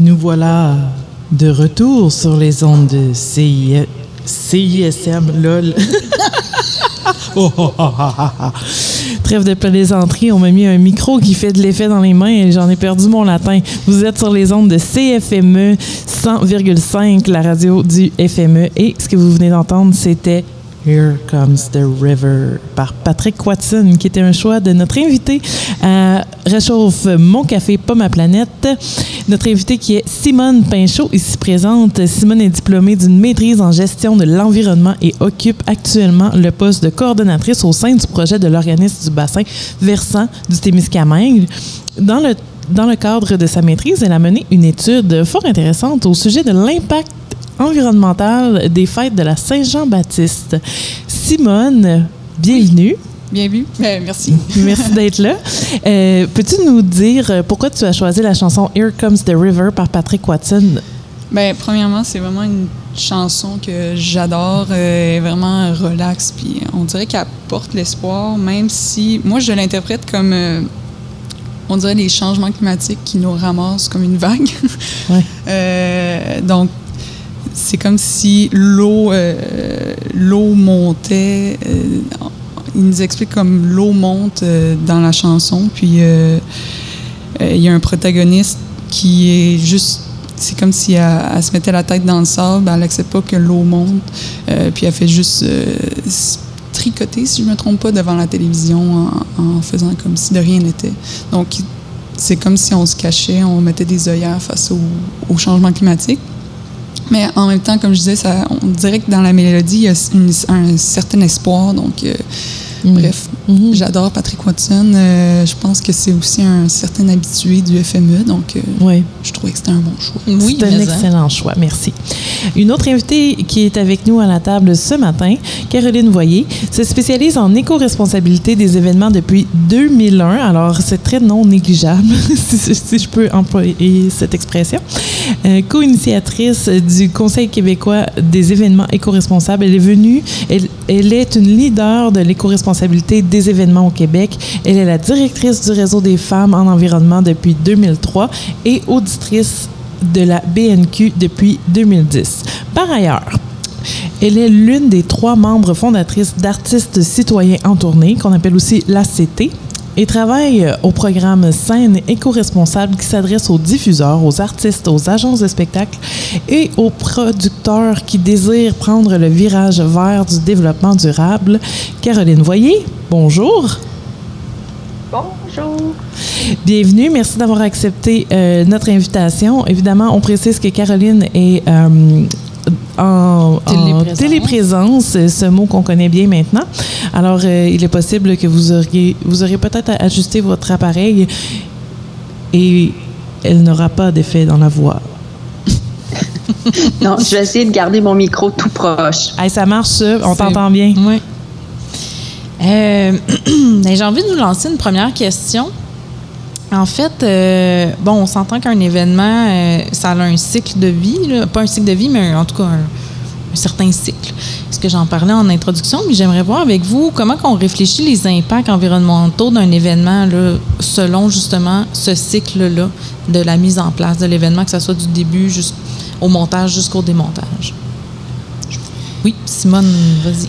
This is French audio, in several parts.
Nous voilà de retour sur les ondes de CI... CISM, lol. Oh, oh, oh, oh, oh. Trêve de plaisanterie, on m'a mis un micro qui fait de l'effet dans les mains et j'en ai perdu mon latin. Vous êtes sur les ondes de CFME 100,5, la radio du FME. Et ce que vous venez d'entendre, c'était Here Comes the River par Patrick Watson, qui était un choix de notre invité à Réchauffe mon café, pas ma planète. Notre invité qui est Simone Pinchot, ici présente. Simone est diplômée d'une maîtrise en gestion de l'environnement et occupe actuellement le poste de coordonnatrice au sein du projet de l'organisme du bassin versant du Témiscamingue. Dans le dans le cadre de sa maîtrise, elle a mené une étude fort intéressante au sujet de l'impact environnemental des fêtes de la Saint-Jean-Baptiste. Simone, bienvenue. Bienvenue. Euh, merci. Merci d'être là. Euh, Peux-tu nous dire pourquoi tu as choisi la chanson Here Comes the River par Patrick Watson? Bien, premièrement, c'est vraiment une chanson que j'adore, euh, vraiment relax, puis on dirait qu'elle porte l'espoir, même si moi je l'interprète comme euh, on dirait les changements climatiques qui nous ramassent comme une vague. Ouais. Euh, donc c'est comme si l'eau euh, l'eau montait. euh, il nous explique comme l'eau monte euh, dans la chanson, puis il y a un protagoniste qui est juste. C'est comme si elle, se mettait la tête dans le sable, elle n'accepte pas que l'eau monte, puis elle fait juste tricoter, si je ne me trompe pas, devant la télévision en, faisant comme si de rien n'était. Donc, c'est comme si on se cachait, on mettait des œillères face au changement climatique. Mais en même temps, comme je disais, ça, on dirait que dans la mélodie, il y a une- un certain espoir. Donc, euh, Mm. bref, Mhm. j'adore Patrick Watson. Euh, je pense que c'est aussi un certain habitué du FME. Donc, euh, Oui, je trouvais que c'était un bon choix. Oui, c'est un hein. excellent choix. Merci. Une autre invitée qui est avec nous à la table ce matin, Caroline Voyer, se spécialise en éco-responsabilité des événements depuis 2001. Alors, c'est très non négligeable, si, si je peux employer cette expression. Euh, Co-initiatrice du Conseil québécois des événements éco-responsables, elle est venue, elle, elle est une leader de l'éco-responsabilité des événements au Québec. Elle est la directrice du réseau des femmes en environnement depuis 2003 et auditrice de la BNQ depuis 2010. Par ailleurs, elle est l'une des trois membres fondatrices d'Artistes citoyens en tournée, qu'on appelle aussi l'ACT, et travaille au programme Scène éco-responsable qui s'adresse aux diffuseurs, aux artistes, aux agences de spectacles et aux producteurs qui désirent prendre le virage vers du développement durable. Caroline Voyer, bonjour. Bonjour. Bienvenue. Merci d'avoir accepté euh, notre invitation. Évidemment, on précise que Caroline est euh, en, en Téléprésence. euh, ce mot qu'on connaît bien maintenant. Alors, euh, il est possible que vous auriez, vous auriez peut-être à ajuster votre appareil et elle n'aura pas d'effet dans la voix. Non, je vais essayer de garder mon micro tout proche. Hey, ça marche, ça. On t'entend bien. Oui. Euh, ben, J'ai envie de vous lancer une première question. En fait, euh, bon, on s'entend qu'un événement, euh, ça a un cycle de vie, pas un cycle de vie, mais en tout cas un, certain cycle. Est-ce que j'en parlais en introduction, mais j'aimerais voir avec vous comment on réfléchit les impacts environnementaux d'un événement selon justement ce cycle-là de la mise en place de l'événement, que ce soit du début jusqu'au montage jusqu'au démontage. Oui, Simone, vas-y.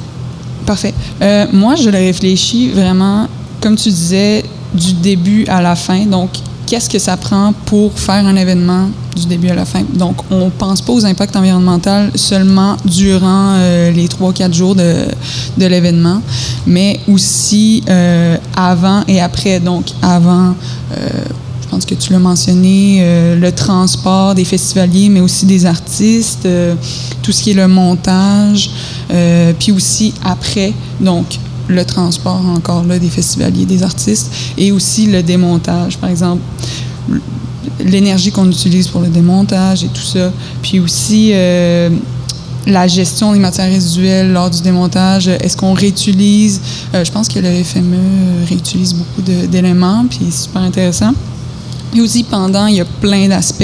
Parfait. Euh, moi, je le réfléchis vraiment, comme tu disais, du début à la fin. Donc, qu'est-ce que ça prend pour faire un événement du début à la fin? Donc, on ne pense pas aux impacts environnementaux seulement durant euh, les 3-4 jours de, de l'événement, mais aussi euh, avant et après. Donc, avant, euh, je pense que tu l'as mentionné, euh, le transport des festivaliers, mais aussi des artistes, tout ce qui est le montage, puis aussi après, donc le transport encore là des festivaliers, des artistes, et aussi le démontage, par exemple l'énergie qu'on utilise pour le démontage et tout ça, puis aussi euh, la gestion des matières résiduelles lors du démontage. Est-ce qu'on réutilise euh, Je pense que le FME réutilise beaucoup d'éléments, puis c'est super intéressant. Et aussi, pendant, il y a plein d'aspects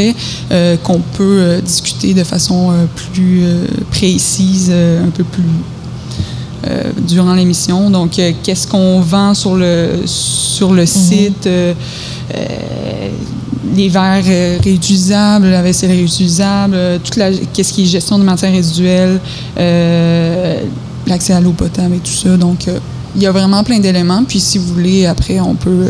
euh, qu'on peut discuter de façon plus précise, un peu plus euh, durant l'émission. Donc, euh, qu'est-ce qu'on vend sur le, sur le site? euh, les verres réutilisables, la vaisselle réutilisable, toute la, qu'est-ce qui est gestion de matières résiduelles, l'accès à l'eau potable et tout ça. Donc, il y a vraiment plein d'éléments. Puis, si vous voulez, après, on peut.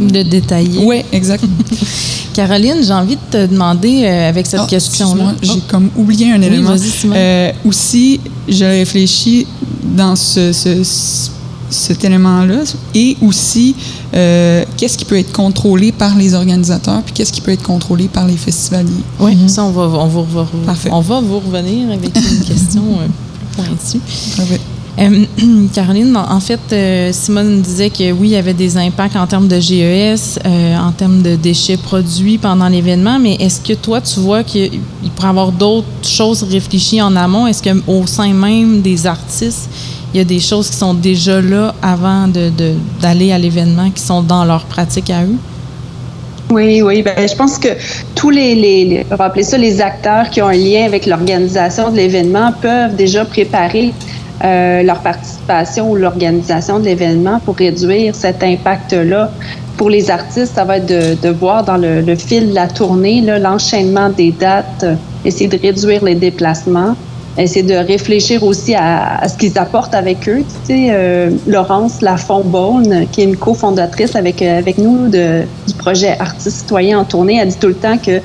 De détailler. Oui, exact. Caroline, j'ai envie de te demander euh, avec cette Ah, question-là. J'ai comme oublié un élément. Simone. Euh, aussi, je réfléchis dans ce, ce- ce- cet élément-là et aussi euh, qu'est-ce qui peut être contrôlé par les organisateurs puis qu'est-ce qui peut être contrôlé par les festivaliers. Oui, ça, on va, on, va, on va- Parfait. on va vous revenir avec une question euh, plus pointue. Parfait. Euh, Caroline, en fait, euh, Simone disait que oui, il y avait des impacts en termes de GES, euh, en termes de déchets produits pendant l'événement, mais est-ce que toi, tu vois qu'il il pourrait y avoir d'autres choses réfléchies en amont? Est-ce qu'au sein même des artistes, il y a des choses qui sont déjà là avant d'aller à l'événement, qui sont dans leur pratique à eux? Oui, oui. Ben, je pense que tous les, ça les acteurs qui ont un lien avec l'organisation de l'événement peuvent déjà préparer euh, leur participation ou l'organisation de l'événement pour réduire cet impact-là. Pour les artistes, ça va être de, voir dans le, fil de la tournée l'enchaînement des dates, essayer de réduire les déplacements, essayer de réfléchir aussi à, ce qu'ils apportent avec eux. Euh, Laurence Lafont-Beaune, qui est une cofondatrice avec, euh, avec nous du projet Artistes citoyens en tournée, elle dit tout le temps que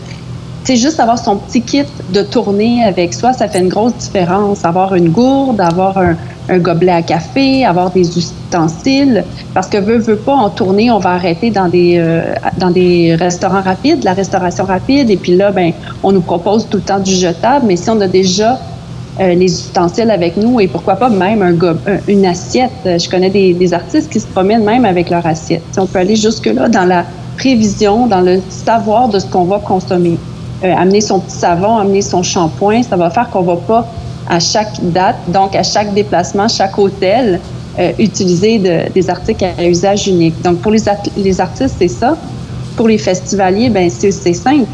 c'est juste avoir son petit kit de tournée avec soi, ça fait une grosse différence. Avoir une gourde, avoir un, gobelet à café, avoir des ustensiles, parce que veut, veut pas, en tournée, on va arrêter dans des, euh, dans des restaurants rapides, la restauration rapide, et puis là, ben, on nous propose tout le temps du jetable, mais si on a déjà euh, les ustensiles avec nous et pourquoi pas même une assiette. Je connais des, des artistes qui se promènent même avec leur assiette. Si on peut aller jusque-là dans la prévision, dans le savoir de ce qu'on va consommer. Euh, amener son petit savon, amener son shampoing, ça va faire qu'on va pas à chaque date, donc à chaque déplacement, chaque hôtel, euh, utiliser de- des articles à usage unique. Donc pour les, les artistes, c'est ça. Pour les festivaliers, ben c'est simple.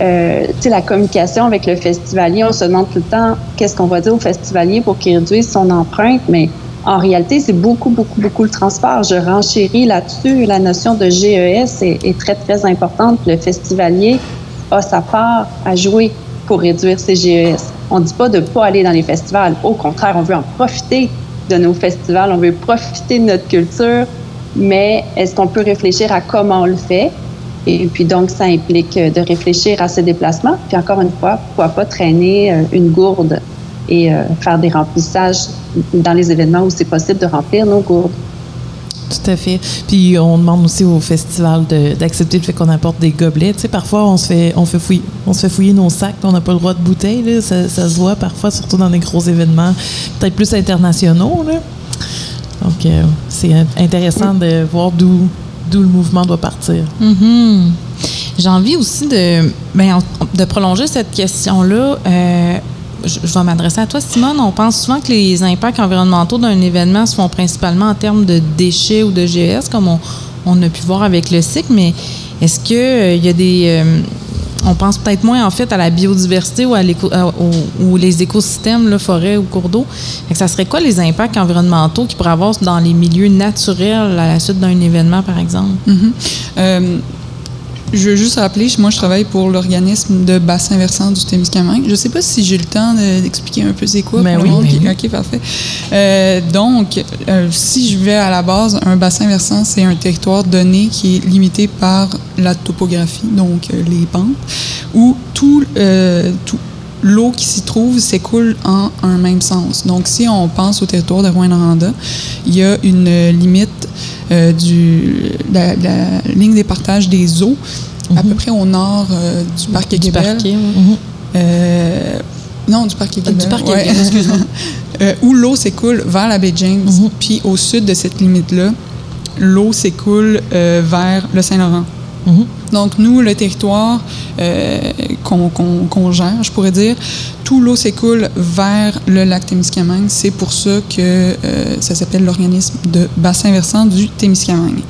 Euh, la communication avec le festivalier, on se demande tout le temps qu'est-ce qu'on va dire au festivalier pour qu'il réduise son empreinte, mais en réalité, c'est beaucoup, beaucoup, beaucoup le transport. Je renchéris là-dessus. La notion de GES est, est très, très importante. Le festivalier a sa part à jouer pour réduire ses GES. On ne dit pas de ne pas aller dans les festivals. Au contraire, on veut en profiter de nos festivals, on veut profiter de notre culture, mais est-ce qu'on peut réfléchir à comment on le fait? Et puis donc, ça implique euh, de réfléchir à ces déplacements. Puis encore une fois, pourquoi pas traîner euh, une gourde et euh, faire des remplissages dans les événements où c'est possible de remplir nos gourdes. Tout à fait. Puis on demande aussi au festival d'accepter le fait qu'on apporte des gobelets. Tu sais, parfois on se fait, on fouiller, se fait fouiller nos sacs, on n'a pas le droit de bouteille. Là. Ça, se voit parfois, surtout dans des gros événements, peut-être plus internationaux. Là. Donc euh, c'est in- intéressant de voir d'où d'où le mouvement doit partir. Mhm. J'ai envie aussi de, ben, en- de prolonger cette question-là. Euh, je, vais m'adresser à toi, Simone. On pense souvent que les impacts environnementaux d'un événement se font principalement en termes de déchets ou de GES, comme on, a pu voir avec le cycle, mais est-ce qu'il y a des. euh, on pense peut-être moins en fait à la biodiversité ou à l'éco- au- ou les écosystèmes, là, forêt ou cours d'eau? Ça serait quoi les impacts environnementaux qu'il pourrait avoir dans les milieux naturels à la suite d'un événement, par exemple? Mhm. Je veux juste rappeler, moi, je travaille pour l'organisme de bassin versant du Témiscamingue. Je ne sais pas si j'ai le temps de- d'expliquer un peu c'est quoi Ben pour oui, le monde. ben qui- oui. OK, parfait. Euh, donc, euh, si je vais à la base, un bassin versant, c'est un territoire donné qui est limité par la topographie, donc euh, les pentes, où tout, tout l'eau qui s'y trouve s'écoule en un même sens. Donc, si on pense au territoire de Rouen-Noranda, il y a une limite euh, du, la, la ligne des partages des eaux, à peu près au nord euh, du parc Du. Euh, non, du parc. Du parc ouais, excuse-moi. Euh, où l'eau s'écoule vers la baie James. Mhm. Puis au sud de cette limite-là, l'eau s'écoule vers le Saint-Laurent. Donc, nous, le territoire euh, qu'on gère, je pourrais dire, tout l'eau s'écoule vers le lac Témiscamingue. C'est pour ça que euh, ça s'appelle l'organisme de bassin versant du Témiscamingue.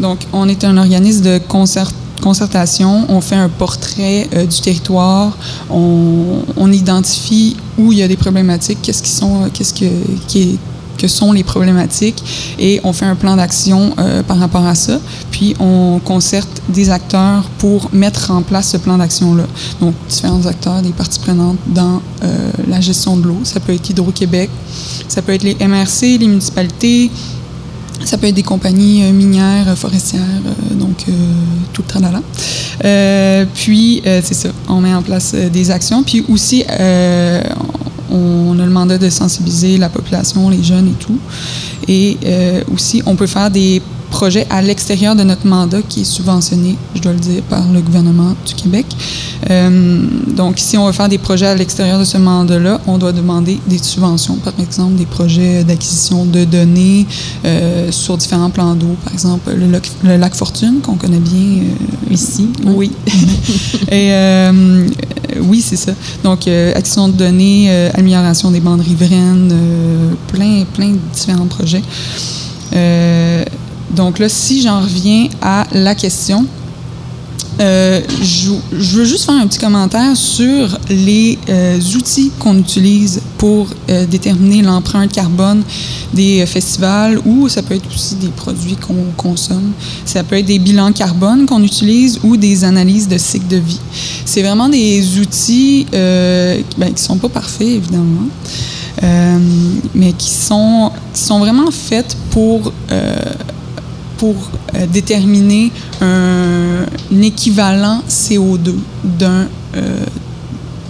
Donc, on est un organisme de concert- concertation. On fait un portrait euh, du territoire. On, on identifie où il y a des problématiques, qu'est-ce qui sont, qu'est-ce que, qui est que sont les problématiques et on fait un plan d'action euh, par rapport à ça. Puis on concerte des acteurs pour mettre en place ce plan d'action-là. Donc différents acteurs, des parties prenantes dans euh, la gestion de l'eau. Ça peut être Hydro-Québec, ça peut être les MRC, les municipalités, ça peut être des compagnies euh, minières, forestières, donc tout le tralala. puis, c'est ça, on met en place des actions. Puis aussi, on a le mandat de sensibiliser la population, les jeunes et tout. Et aussi, on peut faire des projet à l'extérieur de notre mandat qui est subventionné, je dois le dire, par le gouvernement du Québec. Euh, donc, si on veut faire des projets à l'extérieur de ce mandat-là, on doit demander des subventions, par exemple des projets d'acquisition de données euh, sur différents plans d'eau, par exemple le lac, Fortune, qu'on connaît bien euh, ici. Oui. Et oui, c'est ça. Donc, acquisition de données, amélioration des bandes riveraines, plein, plein de différents projets. Donc là, si j'en reviens à la question, euh, je, veux juste faire un petit commentaire sur les euh, outils qu'on utilise pour euh, déterminer l'empreinte carbone des festivals ou ça peut être aussi des produits qu'on consomme. Ça peut être des bilans carbone qu'on utilise ou des analyses de cycle de vie. C'est vraiment des outils ben, qui ne sont pas parfaits, évidemment. mais qui sont, qui sont vraiment faits pour pour euh, déterminer un, équivalent CO2 d'un euh,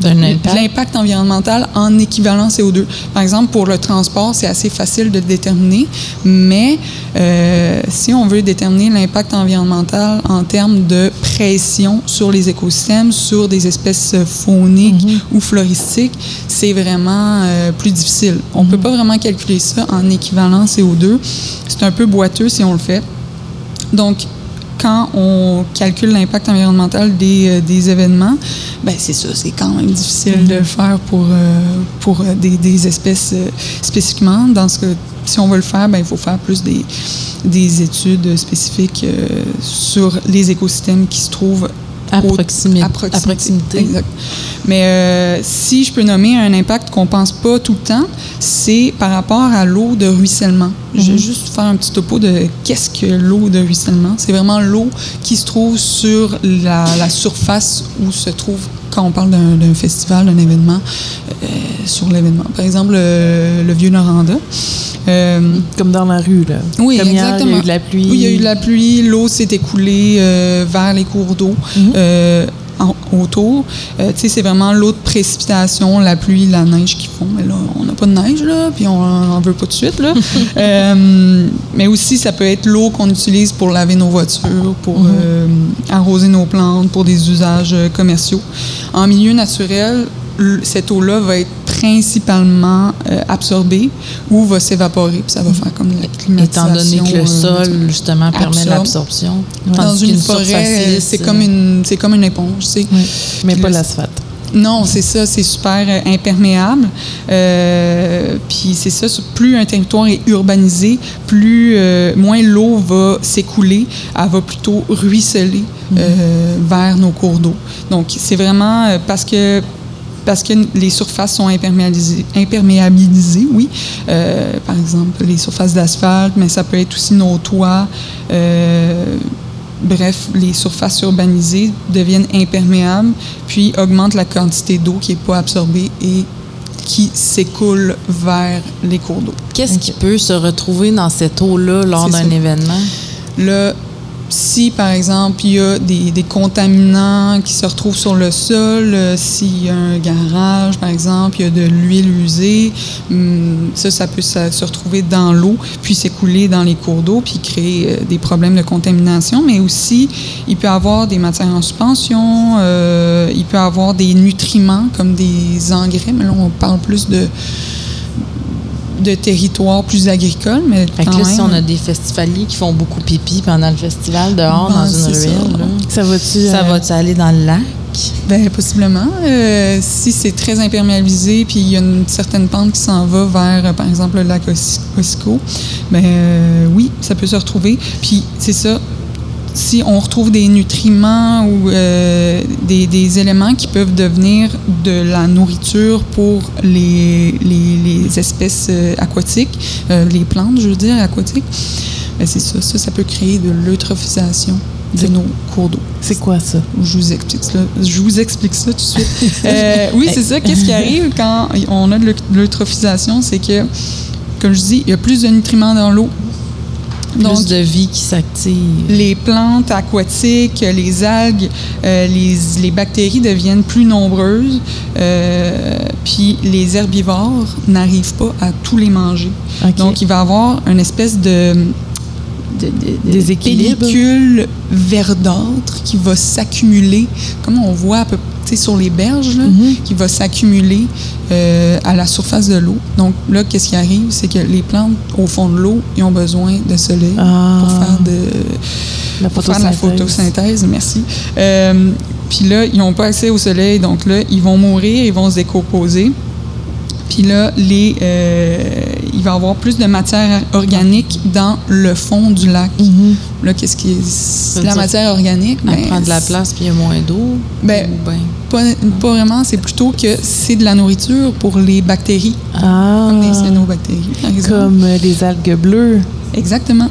l'impact environnemental en équivalent CO2. Par exemple, pour le transport, c'est assez facile de déterminer, mais euh, si on veut déterminer l'impact environnemental en termes de pression sur les écosystèmes, sur des espèces fauniques mhm. ou floristiques, c'est vraiment plus difficile. On ne peut mhm. pas vraiment calculer ça en équivalent CO2. C'est un peu boiteux si on le fait. Donc, quand on calcule l'impact environnemental des, euh, des événements, ben c'est ça, c'est quand même difficile de le faire pour, euh, pour euh, des, des, espèces spécifiquement. Dans ce que, si on veut le faire, ben, il faut faire plus des, des études spécifiques sur les écosystèmes qui se trouvent à, proximité. à proximité. Exact. Mais euh, si je peux nommer un impact qu'on pense pas tout le temps, c'est par rapport à l'eau de ruissellement. Je vais mhm. juste faire un petit topo de qu'est-ce que l'eau de ruissellement. C'est vraiment l'eau qui se trouve sur la, la, surface où se trouve quand on parle d'un festival, d'un événement, euh, sur l'événement. Par exemple, le vieux Noranda. Euh, Comme dans la rue, là. Oui, exactement. il y a eu de la pluie. Oui, il y a eu de la pluie. L'eau s'est écoulée euh, vers les cours d'eau. Mhm. Autour. tu sais, c'est vraiment l'eau de précipitation, la pluie, la neige qui font. Mais là, pas de neige, là, puis on n'en veut pas de suite, là. mais aussi, ça peut être l'eau qu'on utilise pour laver nos voitures, pour mhm. arroser nos plantes, pour des usages commerciaux. En milieu naturel, cette eau-là va être principalement euh, absorbée ou va s'évaporer, puis ça va faire comme la climatisation. Étant donné que le euh, sol, justement, permet l'absorption. Dans une forêt, c'est comme une, comme une éponge, tu sais. Mais pas l'asphalte. Non, c'est ça, c'est super euh, imperméable. puis c'est ça, plus un territoire est urbanisé, plus moins l'eau va s'écouler, elle va plutôt ruisseler mm. vers nos cours d'eau. Donc c'est vraiment parce que parce que les surfaces sont imperméabilisées, imperméabilisées oui. Euh, par exemple, les surfaces d'asphalte, mais ça peut être aussi nos toits. Bref, les surfaces urbanisées deviennent imperméables, puis augmentent la quantité d'eau qui n'est pas absorbée et qui s'écoule vers les cours d'eau. Qu'est-ce qui peut se retrouver dans cette eau-là lors d'un événement? Le, si, par exemple, il y a des, contaminants qui se retrouvent sur le sol, euh, s'il y a un garage, par exemple, il y a de l'huile usée, hum, ça, ça peut se, retrouver dans l'eau, puis s'écouler dans les cours d'eau, puis créer euh, des problèmes de contamination. Mais aussi, il peut avoir des matières en suspension, euh, il peut avoir des nutriments comme des engrais, mais là, on parle plus de de territoires plus agricoles, mais fait quand si on a des festivaliers qui font beaucoup pipi pendant le festival dehors dans une ruelle, ça, va-tu ça euh, va aller dans le lac? Bien, possiblement. Euh, si c'est très imperméabilisé, puis il y a une certaine pente qui s'en va vers, euh, par exemple, le lac Ossico, bien oui, ça peut se retrouver. Puis c'est ça, si on retrouve des nutriments ou euh, des, des éléments qui peuvent devenir de la nourriture pour les, les, les espèces euh, aquatiques, euh, les plantes, je veux dire, aquatiques, ben c'est ça. Ça, ça peut créer de l'eutrophisation de nos cours d'eau. C'est quoi ça? Je vous explique ça. Je vous explique ça tout de suite. Euh, oui, c'est ça. Qu'est-ce qui arrive quand on a de l'eut- l'eutrophisation, c'est que, comme je dis, il y a plus de nutriments dans l'eau. Plus Donc, de vie qui s'active. les plantes aquatiques, les algues, euh, les, les bactéries deviennent plus nombreuses, euh, puis les herbivores n'arrivent pas à tous les manger. Donc, il va y avoir une espèce de, de, de- de Déséquilibre. pellicule verdâtre qui va s'accumuler, comme on voit à peu sur les berges, là, Mhm. qui va s'accumuler euh, à la surface de l'eau. Donc là, qu'est-ce qui arrive? C'est que les plantes, au fond de l'eau, ils ont besoin de soleil Ah. pour faire de la pour faire de la photosynthèse. photosynthèse, merci. Euh, Puis là, ils n'ont pas accès au soleil, donc là, ils vont mourir, ils vont se décomposer. Puis là, les, euh, il va y avoir plus de matière organique dans le fond du lac. Mhm. Là, qu'est-ce qui est la matière organique? Elle ben, prend de la place puis il y a moins d'eau. Ben, ben- Pas, pas vraiment, c'est plutôt que c'est de la nourriture pour les bactéries, Ah, comme les cyanobactéries, par exemple. comme euh, les algues bleues. Exactement.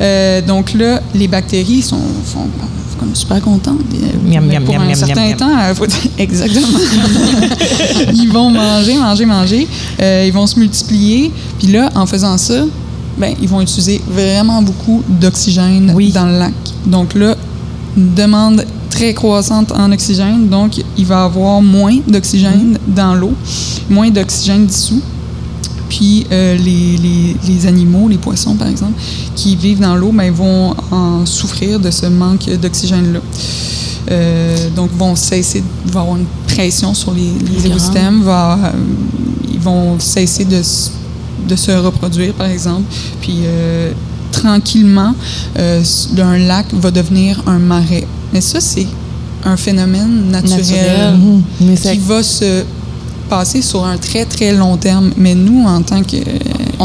Euh, donc là, les bactéries sont, sont comme super contentes. Euh, Miam, mais miam, pour miam, un certain temps, euh, faut- exactement. ils vont manger, manger, manger. Euh, ils vont se multiplier. Puis là, en faisant ça, ben, ils vont utiliser vraiment beaucoup d'oxygène Oui. dans le lac. Donc là, une demande très croissante en oxygène. Donc, il va y avoir moins d'oxygène dans l'eau, moins d'oxygène dissous. Puis euh, les, les- les animaux, les poissons par exemple, qui vivent dans l'eau, ben, ils vont en souffrir de ce manque d'oxygène-là. Euh, donc, vont cesser, va avoir une pression sur les, les écosystèmes, va, euh, ils vont cesser de, se reproduire, par exemple. Puis, euh, tranquillement, un lac va devenir un marais. Mais ça, c'est un phénomène naturel, Naturel. Mais ça, qui va se passer sur un très, très long terme. Mais nous, en tant On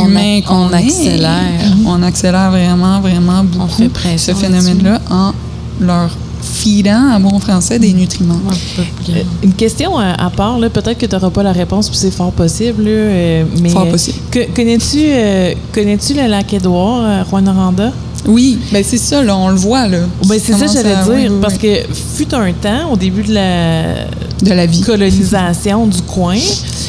qu'humains a- on qu'on est, accélère. on accélère vraiment, vraiment beaucoup ce phénomène-là en leur filant, en bon français, des nutriments. Un peu plus. Euh, Une question à, à part, là, peut-être que tu n'auras pas la réponse, puis c'est fort possible, là, euh, mais Fort euh, possible. que- connais-tu euh, connais-tu le lac Édouard, euh, Rwanda? Oui, ben c'est ça, là, on le voit, là. Ben, c'est ça que j'allais à- dire, oui, oui, parce oui. que fut un temps, au début de la De la vie. colonisation du coin,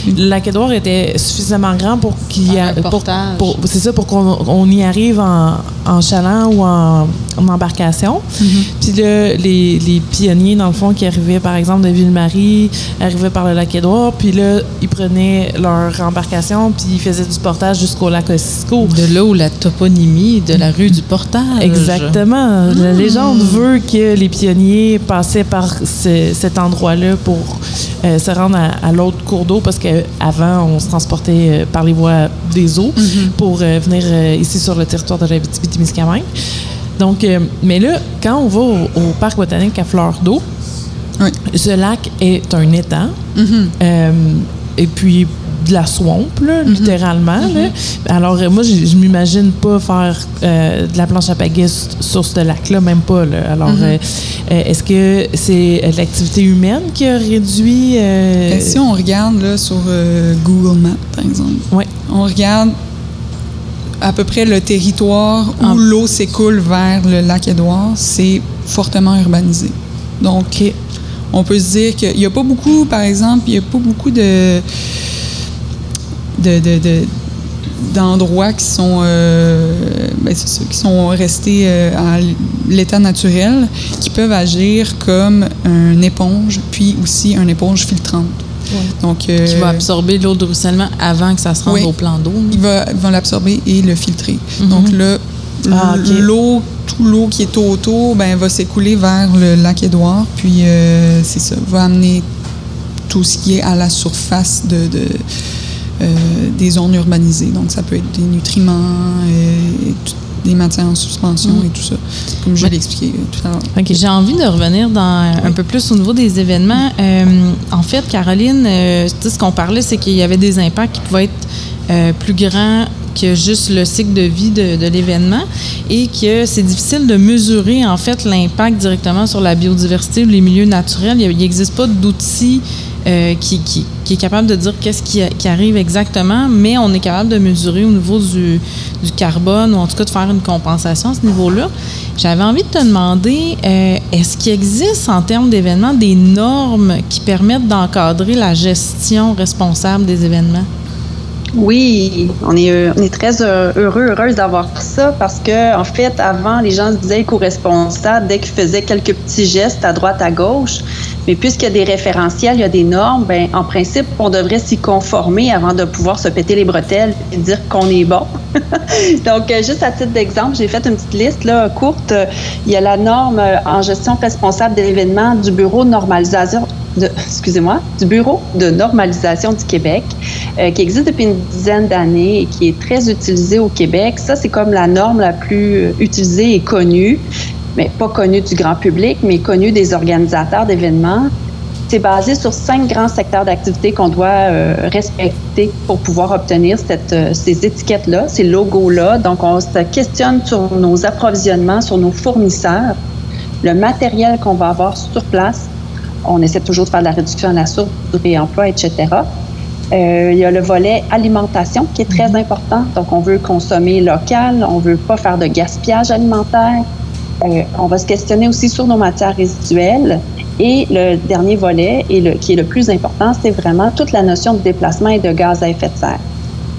le lac Édouard était suffisamment grand pour qu'il y Faire a un pour- portage. pour- c'est ça pour qu'on on y arrive en, en chaland ou en, en embarcation. Mhm. Puis là, les, les pionniers, dans le fond, qui arrivaient, par exemple, de Ville-Marie, arrivaient par le lac Édouard, puis là, ils prenaient leur embarcation, puis ils faisaient du portage jusqu'au lac Ossisco. De là où la toponymie de la rue du portage. Exactement. La légende veut que les pionniers passaient par ce- cet endroit-là pour euh, se rendre à, à l'autre cours d'eau parce qu'avant, on se transportait euh, par les voies des eaux pour euh, venir ici sur le territoire de la témiscamingue Donc, mais là, quand on va au, au parc botanique à Fleur d'eau, Oui. ce lac est un étang. Mhm. Et puis de la swamp, là, littéralement. là. Alors, euh, moi, je m'imagine pas faire euh, de la planche à pagaie sur, ce lac-là, même pas. là. Alors, euh, euh, est-ce que c'est l'activité humaine qui a réduit... euh, si on regarde là, sur Google Maps, par exemple, Ouais. on regarde à peu près le territoire où Ah. l'eau s'écoule vers le lac Édouard, c'est fortement urbanisé. Donc, on peut se dire qu'il n'y a pas beaucoup, par exemple, il n'y a pas beaucoup de, de, de- de- d'endroits qui sont euh, ben, ça, qui sont restés euh, à l'état naturel, qui peuvent agir comme une éponge, puis aussi une éponge filtrante. Donc, euh, Qui va absorber l'eau de ruissellement avant que ça se rende Oui. au plan d'eau. il va, il va l'absorber et le filtrer. Mhm. Donc là, Ah, l'eau, tout l'eau qui est autour, ben, va s'écouler vers le lac Édouard, puis euh, c'est ça, va amener tout ce qui est à la surface de, de, euh, des zones urbanisées. Donc ça peut être des nutriments, euh, et tout- des matières en suspension Mhm. et tout ça, comme je l'ai expliqué euh, tout à l'heure. OK. J'ai envie de revenir dans un peu plus au niveau des événements. Euh, en fait, Caroline, euh, ce qu'on parlait, c'est qu'il y avait des impacts qui pouvaient être euh, plus grands que juste le cycle de vie de, de l'événement et que c'est difficile de mesurer en fait l'impact directement sur la biodiversité ou les milieux naturels. Il n'existe pas d'outils euh, qui, est capable de dire qu'est-ce qui, arrive exactement, mais on est capable de mesurer au niveau du, du, carbone ou en tout cas de faire une compensation à ce niveau-là. J'avais envie de te demander, euh, est-ce qu'il existe en termes d'événements des normes qui permettent d'encadrer la gestion responsable des événements? Oui, on est, on est très heureux, heureuse d'avoir ça parce que, en fait, avant, les gens se disaient éco-responsable dès qu'ils faisaient quelques petits gestes à droite, à gauche. Mais puisqu'il y a des référentiels, il y a des normes, ben, en principe, on devrait s'y conformer avant de pouvoir se péter les bretelles et dire qu'on est bon. Donc, juste à titre d'exemple, j'ai fait une petite liste là, courte. Il y a la norme en gestion responsable de l'événement du Bureau de normalisation excusez-moi, du Bureau de normalisation du Québec, euh, qui existe depuis une dizaine d'années et qui est très utilisé au Québec. Ça, c'est comme la norme la plus utilisée et connue, mais pas connue du grand public, mais connue des organisateurs d'événements. C'est basé sur cinq grands secteurs d'activité qu'on doit euh, respecter pour pouvoir obtenir euh, ces étiquettes-là, ces logos-là. Donc, on se questionne sur nos approvisionnements, sur nos fournisseurs, le matériel qu'on va avoir sur place, on essaie toujours de faire de la réduction à la source, du réemploi, etc. Euh, il y a le volet alimentation qui est très important. Donc, on veut consommer local, on veut pas faire de gaspillage alimentaire. Euh, on va se questionner aussi sur nos matières résiduelles. Et le dernier volet, et le, qui est le plus important, c'est vraiment toute la notion de déplacement et de gaz à effet de serre.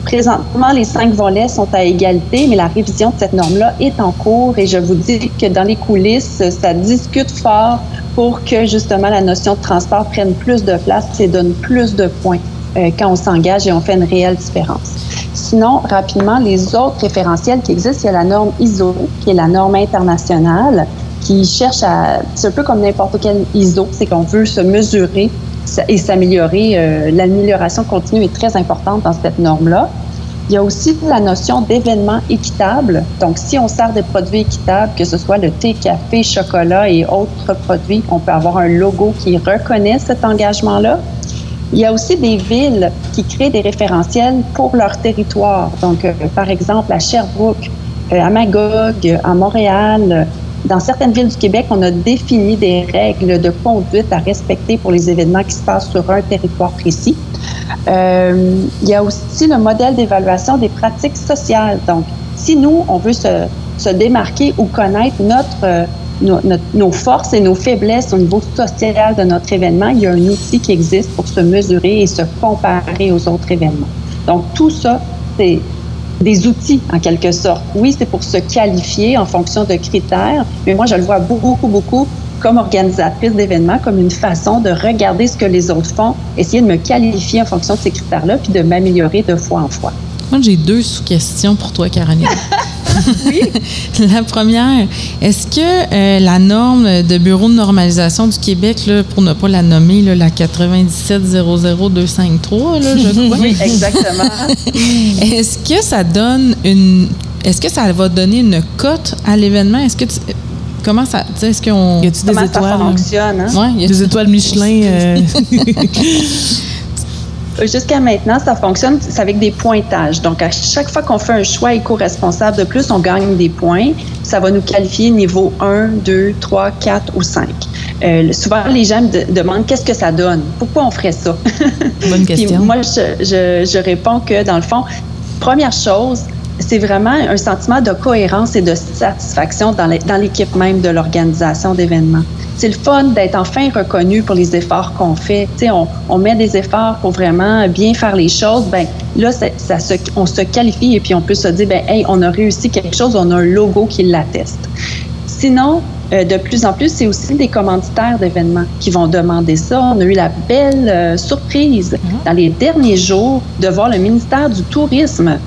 Présentement, les cinq volets sont à égalité, mais la révision de cette norme-là est en cours et je vous dis que dans les coulisses, ça discute fort pour que justement la notion de transport prenne plus de place et donne plus de points euh, quand on s'engage et on fait une réelle différence. Sinon, rapidement, les autres référentiels qui existent, il y a la norme ISO, qui est la norme internationale, qui cherche à, c'est un peu comme n'importe quel ISO, c'est qu'on veut se mesurer et s'améliorer. Euh, l'amélioration continue est très importante dans cette norme-là. Il y a aussi la notion d'événement équitable. Donc, si on sert des produits équitables, que ce soit le thé, café, chocolat et autres produits, on peut avoir un logo qui reconnaît cet engagement-là. Il y a aussi des villes qui créent des référentiels pour leur territoire. Donc, euh, par exemple, à Sherbrooke, euh, à Magog, à Montréal, dans certaines villes du Québec, on a défini des règles de conduite à respecter pour les événements qui se passent sur un territoire précis. Euh, il y a aussi le modèle d'évaluation des pratiques sociales. Donc, si nous, on veut se, se démarquer ou connaître notre, euh, nos, nos forces et nos faiblesses au niveau social de notre événement, il y a un outil qui existe pour se mesurer et se comparer aux autres événements. Donc, tout ça, c'est des outils en quelque sorte. Oui, c'est pour se qualifier en fonction de critères, mais moi je le vois beaucoup, beaucoup comme organisatrice d'événements, comme une façon de regarder ce que les autres font, essayer de me qualifier en fonction de ces critères-là, puis de m'améliorer de fois en fois. Moi, j'ai deux sous-questions pour toi, Caroline. oui. la première, est-ce que euh, la norme de Bureau de normalisation du Québec, là, pour ne pas la nommer, là, la 9700253, là, je crois? oui, exactement. est-ce que ça donne une. Est-ce que ça va donner une cote à l'événement? Est-ce que tu, Comment ça. Est-ce qu'on. Y a-tu des étoiles? ça fonctionne? Hein? Ouais, y a Des étoiles Michelin. euh, Jusqu'à maintenant, ça fonctionne avec des pointages. Donc, à chaque fois qu'on fait un choix éco-responsable de plus, on gagne des points. Ça va nous qualifier niveau 1, 2, 3, 4 ou 5. Euh, souvent, les gens me de- demandent qu'est-ce que ça donne? Pourquoi on ferait ça? Bonne Puis question. moi, je, je, je réponds que, dans le fond, première chose, c'est vraiment un sentiment de cohérence et de satisfaction dans l'équipe même de l'organisation d'événements. C'est le fun d'être enfin reconnu pour les efforts qu'on fait. Tu sais, on, on met des efforts pour vraiment bien faire les choses. Ben là, ça, ça se, on se qualifie et puis on peut se dire, ben hey, on a réussi quelque chose, on a un logo qui l'atteste. Sinon, euh, de plus en plus, c'est aussi des commanditaires d'événements qui vont demander ça. On a eu la belle euh, surprise dans les derniers jours de voir le ministère du Tourisme.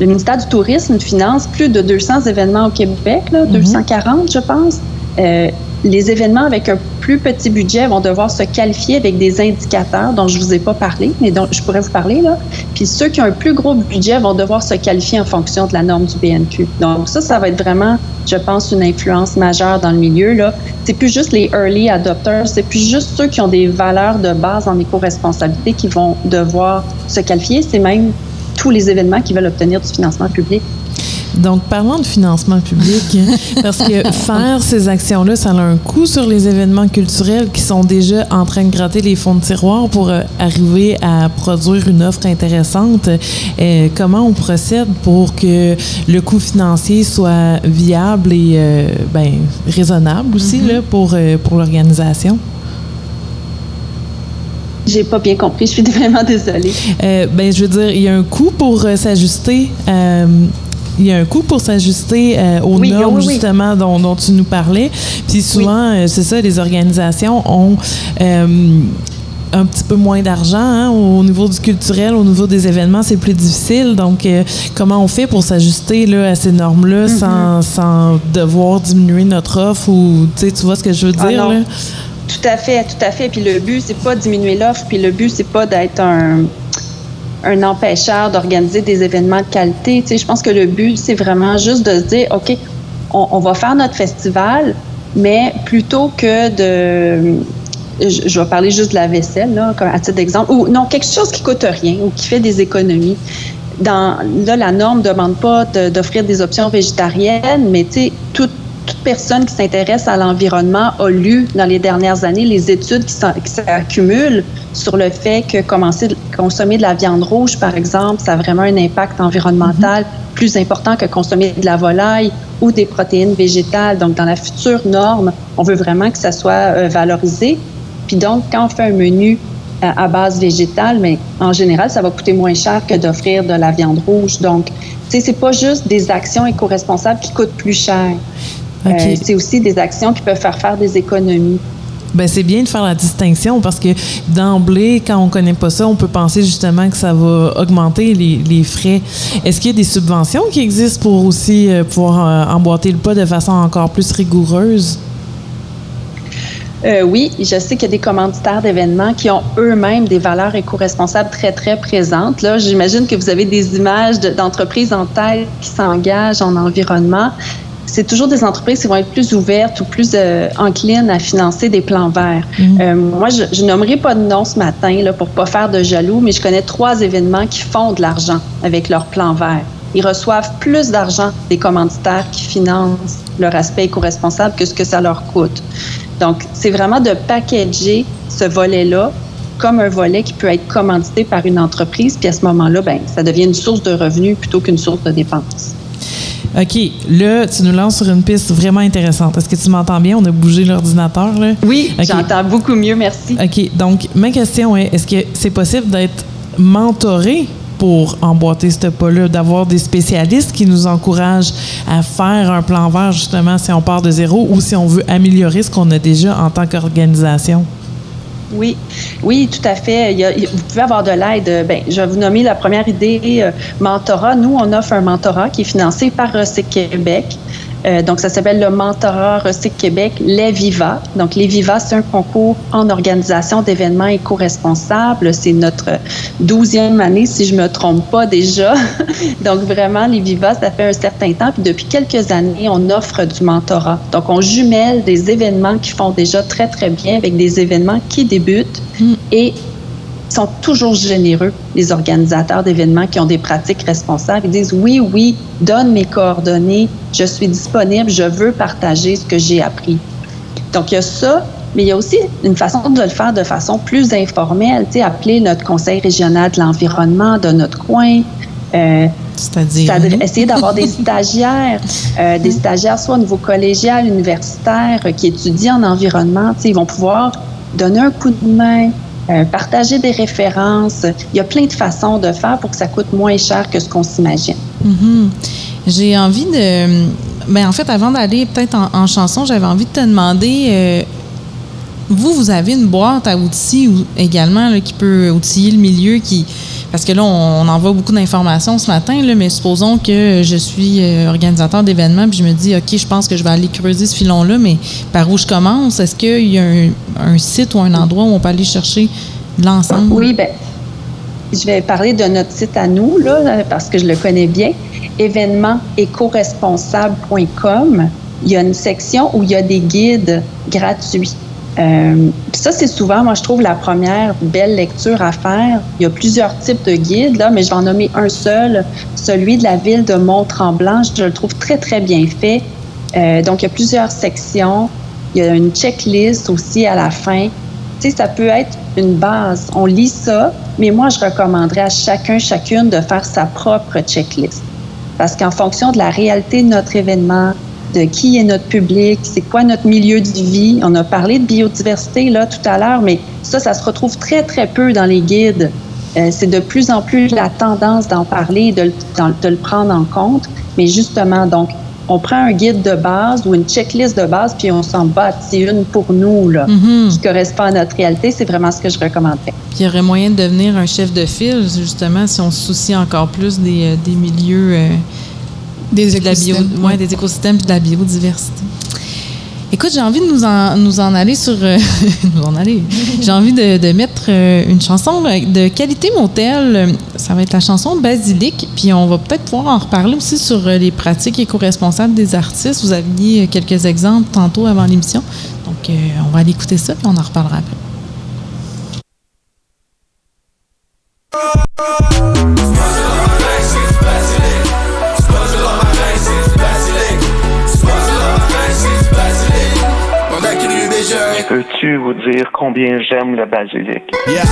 Le ministère du Tourisme finance plus de 200 événements au Québec, là, 240, je pense. Euh, les événements avec un plus petit budget vont devoir se qualifier avec des indicateurs dont je vous ai pas parlé, mais dont je pourrais vous parler là. Puis ceux qui ont un plus gros budget vont devoir se qualifier en fonction de la norme du BNQ. Donc ça, ça va être vraiment, je pense, une influence majeure dans le milieu là. C'est plus juste les early adopters, c'est plus juste ceux qui ont des valeurs de base en éco-responsabilité qui vont devoir se qualifier. C'est même tous les événements qui veulent obtenir du financement public. Donc, parlons de financement public, parce que faire ces actions-là, ça a un coût sur les événements culturels qui sont déjà en train de gratter les fonds de tiroir pour euh, arriver à produire une offre intéressante. Euh, comment on procède pour que le coût financier soit viable et euh, ben, raisonnable aussi là, pour, pour l'organisation? J'ai pas bien compris, je suis vraiment désolée. ben, je veux dire, il y a un coût pour s'ajuster il y a un coût pour s'ajuster euh, aux normes, justement, dont, tu nous parlais. Puis souvent, euh, c'est ça, les organisations ont euh, un petit peu moins d'argent hein, au niveau du culturel, au niveau des événements, c'est plus difficile. Donc, comment on fait pour s'ajuster à ces normes-là mm-hmm. sans, devoir diminuer notre offre ou, tu vois ce que je veux ah dire? Tout à fait, tout à fait. Puis le but, c'est pas diminuer l'offre, puis le but, c'est pas d'être un un empêcheur d'organiser des événements de qualité. Tu sais, je pense que le but, c'est vraiment juste de se dire, OK, on, va faire notre festival, mais plutôt que de... Je, vais parler juste de la vaisselle, là, à titre d'exemple, ou non, quelque chose qui coûte rien ou qui fait des économies. Dans, là, la norme ne demande pas d'offrir des options végétariennes, mais tu sais, toute personne qui s'intéresse à l'environnement a lu dans les dernières années les études qui s'accumulent sur le fait que commencer consommer de la viande rouge, par exemple, ça a vraiment un impact environnemental mm-hmm. plus important que consommer de la volaille ou des protéines végétales. Donc, dans la future norme, on veut vraiment que ça soit euh, valorisé. Puis donc, quand on fait un menu euh, à base végétale, mais en général, ça va coûter moins cher que d'offrir de la viande rouge. Donc, tu sais, c'est pas juste des actions éco-responsables qui coûtent plus cher. Euh, c'est aussi des actions qui peuvent faire faire des économies. Ben c'est bien de faire la distinction parce que d'emblée, quand on connaît pas ça, on peut penser justement que ça va augmenter les, les frais. Est-ce qu'il y a des subventions qui existent pour aussi euh, pouvoir euh, emboîter le pas de façon encore plus rigoureuse? Euh, oui, je sais qu'il y a des commanditaires d'événements qui ont eux-mêmes des valeurs éco-responsables très, très présentes. Là, j'imagine que vous avez des images d'entreprises en tête qui s'engagent en environnement c'est toujours des entreprises qui vont être plus ouvertes ou plus euh, enclines à financer des plans verts. Mm. Euh, moi, je, je nommerai pas de nom ce matin là, pour pas faire de jaloux, mais je connais trois événements qui font de l'argent avec leurs plans verts. Ils reçoivent plus d'argent des commanditaires qui financent leur aspect éco-responsable que ce que ça leur coûte. Donc, c'est vraiment de packager ce volet-là comme un volet qui peut être commandité par une entreprise, puis à ce moment-là, ben, ça devient une source de revenus plutôt qu'une source de dépenses. OK. Là, tu nous lances sur une piste vraiment intéressante. Est-ce que tu m'entends bien? On a bougé l'ordinateur, là. Oui, j'entends beaucoup mieux, merci. OK. Donc, ma question est, est-ce que c'est possible d'être mentoré pour emboîter ce pas-là, d'avoir des spécialistes qui nous encouragent à faire un plan vert, justement, si on part de zéro ou si on veut améliorer ce qu'on a déjà en tant qu'organisation? Oui, oui, tout à fait. vous pouvez avoir de l'aide. Ben, je vais vous nommer la première idée, euh, mentorat. Nous, on offre un mentorat qui est financé par Recyc Québec. Euh, donc, ça s'appelle le mentorat Recyc Québec, Les Viva. Donc, Les Viva, c'est un concours en organisation d'événements éco-responsables. C'est notre douzième année, si je me trompe pas déjà. donc, vraiment, Les Viva, ça fait un certain temps. Puis, depuis quelques années, on offre du mentorat. Donc, on jumelle des événements qui font déjà très, très bien avec des événements qui débutent mm. et sont toujours généreux, les organisateurs d'événements qui ont des pratiques responsables. Ils disent oui, oui, donne mes coordonnées, je suis disponible, je veux partager ce que j'ai appris. Donc, il y a ça, mais il y a aussi une façon de le faire de façon plus informelle, tu sais, appeler notre conseil régional de l'environnement de notre coin. Euh, C'est-à-dire? Essayer d'avoir des stagiaires, euh, des stagiaires soit au niveau collégial, universitaire, euh, qui étudient en environnement. Tu sais, ils vont pouvoir donner un coup de main, euh, partager des références. Il y a plein de façons de faire pour que ça coûte moins cher que ce qu'on s'imagine. Mm-hmm. J'ai envie de... Ben, en fait, avant d'aller peut-être en, chanson, j'avais envie de te demander... Euh, vous, vous avez une boîte à outils également qui peut outiller le milieu qui parce que là, on, envoie beaucoup d'informations ce matin, là, mais supposons que je suis euh, organisateur d'événements, puis je me dis, OK, je pense que je vais aller creuser ce filon-là, mais par où je commence? Est-ce qu'il y a un, site ou un endroit où on peut aller chercher l'ensemble? Oui, bien, je vais parler de notre site à nous, là, parce que je le connais bien, événementécoresponsable.com. Il y a une section où il y a des guides gratuits. Euh, ça, c'est souvent, moi, je trouve la première belle lecture à faire. Il y a plusieurs types de guides, là, mais je vais en nommer un seul, celui de la ville de Mont-Tremblant. Je le trouve très, très bien fait. Euh, donc, il y a plusieurs sections. Il y a une checklist aussi à la fin. Tu sais, ça peut être une base. On lit ça, mais moi, je recommanderais à chacun, chacune de faire sa propre checklist. Parce qu'en fonction de la réalité de notre événement, de qui est notre public, c'est quoi notre milieu de vie. On a parlé de biodiversité là tout à l'heure, mais ça, ça se retrouve très, très peu dans les guides. Euh, c'est de plus en plus la tendance d'en parler, de, de, le prendre en compte. Mais justement, donc, on prend un guide de base ou une checklist de base, puis on s'en bâtit une pour nous, là, mm-hmm. qui correspond à notre réalité. C'est vraiment ce que je recommanderais. Puis il y aurait moyen de devenir un chef de file, justement, si on se soucie encore plus des, euh, des milieux. Euh, des écosystèmes. De des écosystèmes et de la biodiversité. Écoute, j'ai envie de nous en, nous en aller sur. Euh, nous en aller. J'ai envie de, mettre euh, une chanson de qualité motel. Ça va être la chanson Basilic. Puis on va peut-être pouvoir en reparler aussi sur euh, les pratiques éco-responsables des artistes. Vous aviez quelques exemples tantôt avant l'émission. Donc, on va aller écouter ça, puis on en reparlera après. Peux-tu vous dire combien j'aime le basilic? Yeah.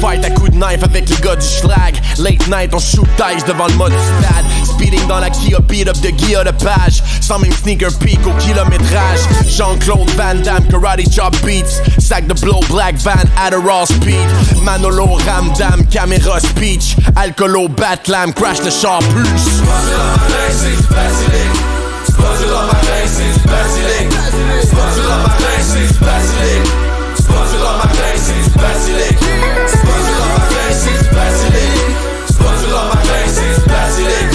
Fight à coup de knife avec les gars du schlag. Late night, on shoot dice devant le mode stade. Speeding dans la Kia, beat up de Guilla de page. Sans même sneaker peak au kilométrage. Jean-Claude Van Damme, karate chop beats. Sac de blow, black van, Adderall speed. Manolo, Ramdam, caméra speech. Alcoolo, Batlam, crash the char plus. My faces, basilic. Basilic. Sponsor on my faces, basilic. Sponsor on my faces, basilic. Sponsor on my faces, basilic. Sponsor on my faces, basilic.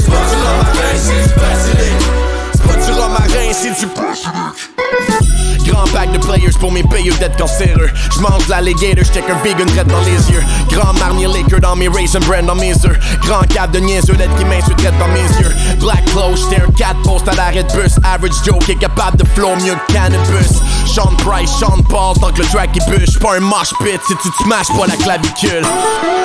Sponsor on my faces, basilic. Pack de players pour mes payeux d'être cancéreux. J'mange l'alligator, j'check un vegan red dans les yeux. Grand marnier liquor dans mes raisin brand dans mes œufs. Grand cap de niaiseux d'être qui m'insulte dans mes yeux. Black clothes, j'étais un cat post à l'arrêt de bus. Average Joe qui est capable de flow mieux que cannabis. Sean Price, Sean Paul, tant que le track il bûche. Pas un mosh pit si tu te smashes pas la clavicule.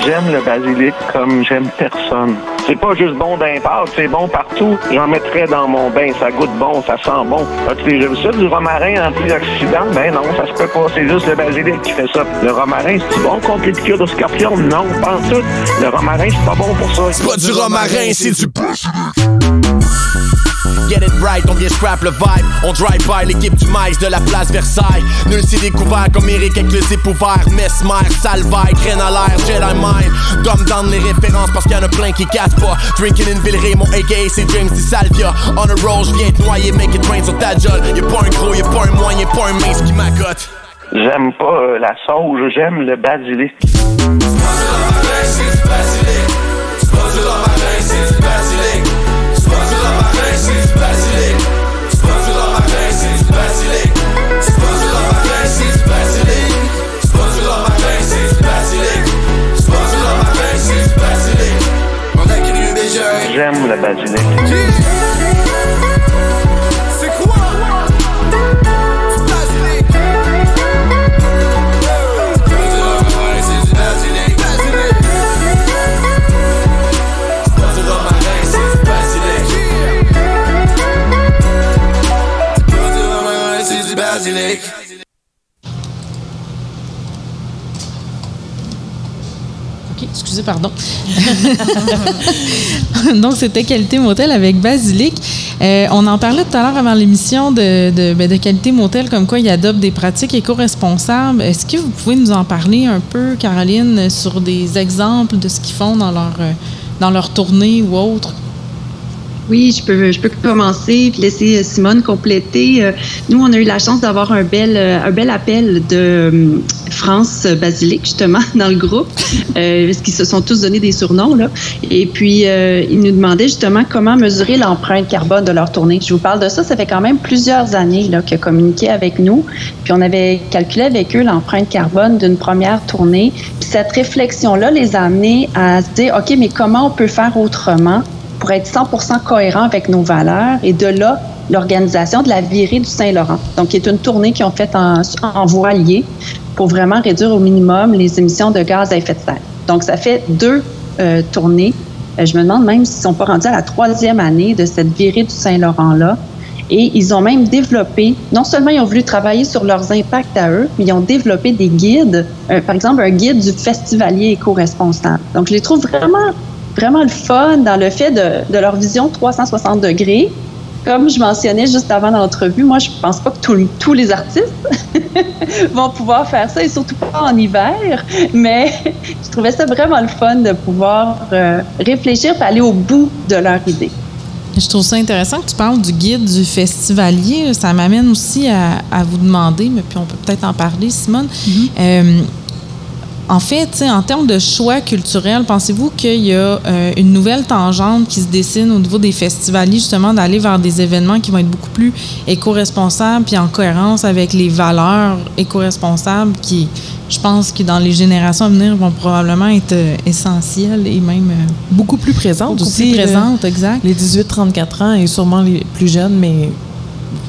J'aime le basilic comme j'aime personne. C'est pas juste bon d'un c'est bon partout. J'en mettrais dans mon bain, ça goûte bon, ça sent bon. As-tu déjà vu ça, du romarin Ben non, ça se peut pas, c'est juste le basilic qui fait ça. Le romarin, c'est bon contre les piqûres de scorpion? Non, pas en tout. Le romarin, c'est pas bon pour ça. C'est pas du romarin, c'est du Get it right, on vient scrap le vibe. On drive by l'équipe du maïs de la place Versailles. Nul s'est découvert comme Eric avec le zip ouvert. Mesmer, Salvaille, graine à l'air, Jedi Mind. Dumb down les références parce qu'il y en a plein qui cassent pas. Drinking in Villeray, mon AKA c'est James Di Salvia. On a roll, j'viens te noyer, make it rain sur ta jolle. Y'a pas un gros, y'a pas un moyen, y'a pas un mince qui m'accote. J'aime pas euh, la sauge, j'aime le basilic. J'aime le basilic. C'est Fascinating. Donc, c'était Qualité Motel avec Basilic. Euh, on en parlait tout à l'heure avant l'émission de, ben, Qualité Motel, comme quoi ils adoptent des pratiques éco-responsables. Est-ce que vous pouvez nous en parler un peu, Caroline, sur des exemples de ce qu'ils font dans leur, euh, dans leur tournée ou autre? Oui, je peux, commencer puis laisser euh, Simone compléter. Euh, nous, on a eu la chance d'avoir un bel, euh, appel de France Basilic, justement, dans le groupe, parce qu'ils se sont tous donné des surnoms. Là. Et puis, ils nous demandaient justement comment mesurer l'empreinte carbone de leur tournée. Je vous parle de ça, ça fait quand même plusieurs années qu'ils communiqué avec nous. Puis, on avait calculé avec eux l'empreinte carbone d'une première tournée. Puis, cette réflexion-là les a amenés à se dire, OK, mais comment on peut faire autrement? Pour être 100% cohérent avec nos valeurs et de là l'organisation de la virée du Saint-Laurent, donc qui est une tournée qu'ils ont faite en, voilier pour vraiment réduire au minimum les émissions de gaz à effet de serre. Donc, ça fait deux euh, tournées. Euh, je me demande même s'ils ne sont pas rendus à la troisième année de cette virée du Saint-Laurent-là. Et ils ont même développé, non seulement ils ont voulu travailler sur leurs impacts à eux, mais ils ont développé des guides, euh, par exemple un guide du festivalier éco-responsable. Donc, je les trouve vraiment, vraiment le fun dans le fait de, de leur vision 360 degrés. Comme je mentionnais juste avant dans l'entrevue, moi, je pense pas que tous- tous les artistes vont pouvoir faire ça, et surtout pas en hiver, mais je trouvais ça vraiment le fun de pouvoir euh, réfléchir et aller au bout de leur idée. Je trouve ça intéressant que tu parles du guide du festivalier. Ça m'amène aussi à, à vous demander, mais puis on peut peut-être en parler, Simone. Euh, en fait, en termes de choix culturels, pensez-vous qu'il y a euh, une nouvelle tangente qui se dessine au niveau des festivaliers, justement, d'aller vers des événements qui vont être beaucoup plus éco-responsables, puis en cohérence avec les valeurs éco-responsables qui, je pense que dans les générations à venir, vont probablement être euh, essentielles et même euh, Beaucoup plus présente beaucoup aussi. plus présentes, exact. Les 18-34 ans et sûrement les plus jeunes, mais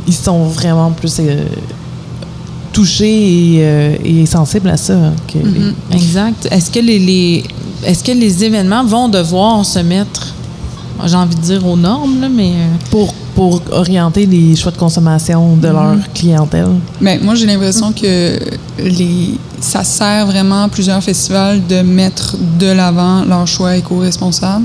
ils sont vraiment plus touchés et, euh, et sensibles à ça. hein, les- Exact. Est-ce que les, les- est-ce que les événements vont devoir se mettre, j'ai envie de dire aux normes, là, mais euh, pour, pour orienter les choix de consommation de leur clientèle? Mais moi, j'ai l'impression que les, ça sert vraiment à plusieurs festivals de mettre de l'avant leur choix éco-responsable.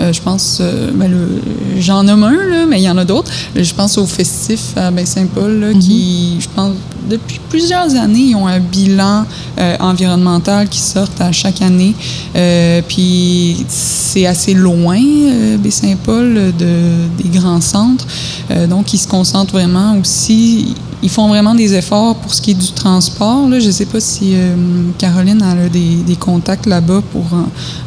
Euh, je pense, euh, ben, le- j'en nomme un, là, mais il y en a d'autres. Je pense au festif à Baie-Saint-Paul, là, qui, je pense, depuis plusieurs années, ils ont un bilan euh, environnemental qui sort à chaque année. Euh, puis c'est assez loin, euh, Baie-Saint-Paul, de, des grands centres. Euh, donc, ils se concentrent vraiment aussi. Ils font vraiment des efforts pour ce qui est du transport. Là. Je ne sais pas si Caroline a des, contacts là-bas pour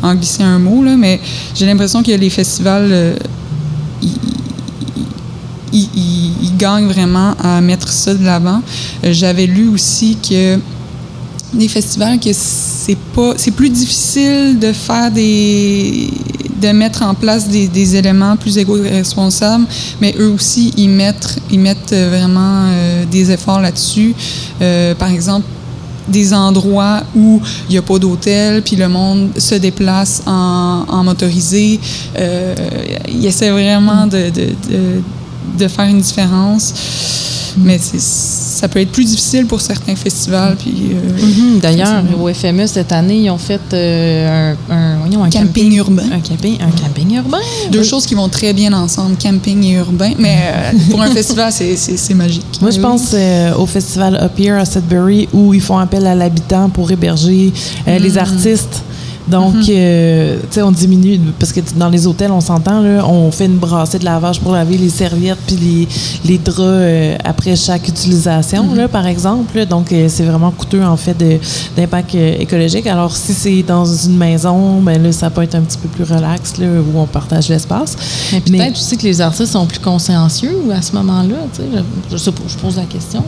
en, glisser un mot, là, mais j'ai l'impression que les festivals, ils, ils- gagnent vraiment à mettre ça de l'avant. Euh, J'avais lu aussi que des festivals que c'est pas c'est plus difficile de faire des de mettre en place des, éléments plus éco-responsables mais eux aussi ils mettent ils mettent euh, vraiment euh, des efforts là-dessus par exemple des endroits où il n'y a pas d'hôtel, puis le monde se déplace en, motorisé. Euh, ils essaient vraiment de, de faire une différence. Mais ça peut être plus difficile pour certains festivals. Puis, euh, Mhm. D'ailleurs, au FME cette année, ils ont fait euh, un, un- voyons, un Camping urbain. Un camping, un camping urbain? Deux choses qui vont très bien ensemble, camping et urbain. Mais euh, pour un festival, c'est- magique. Moi, je pense au festival Up Here à Sudbury où ils font appel à l'habitant pour héberger les artistes. Donc, euh, tu sais, on diminue, parce que dans les hôtels, on s'entend, on fait une brassée de lavage pour laver les serviettes puis les, les draps euh, après chaque utilisation, là, par exemple. là. Donc, euh, c'est vraiment coûteux, en fait, d'impact écologique. Alors, si c'est dans une maison, ben là, ça peut être un petit peu plus relax, là, où on partage l'espace. Mais peut-être aussi que les artistes sont plus consciencieux à ce moment-là. tu sais. Je, je pose la question.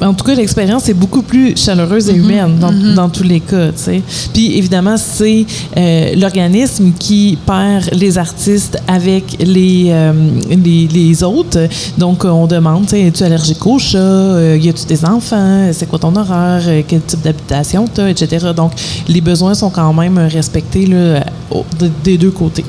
En tout cas, l'expérience est beaucoup plus chaleureuse et humaine dans, dans tous les cas. tu sais. Puis évidemment, c'est euh, l'organisme qui perd les artistes avec les, euh, les, autres. Donc, euh, on demande, es-tu allergique au chat? Y a-tu des enfants? C'est quoi ton horaire? Quel type d'habitation tu as? Etc. Donc, les besoins sont quand même respectés là, au- de- des deux côtés.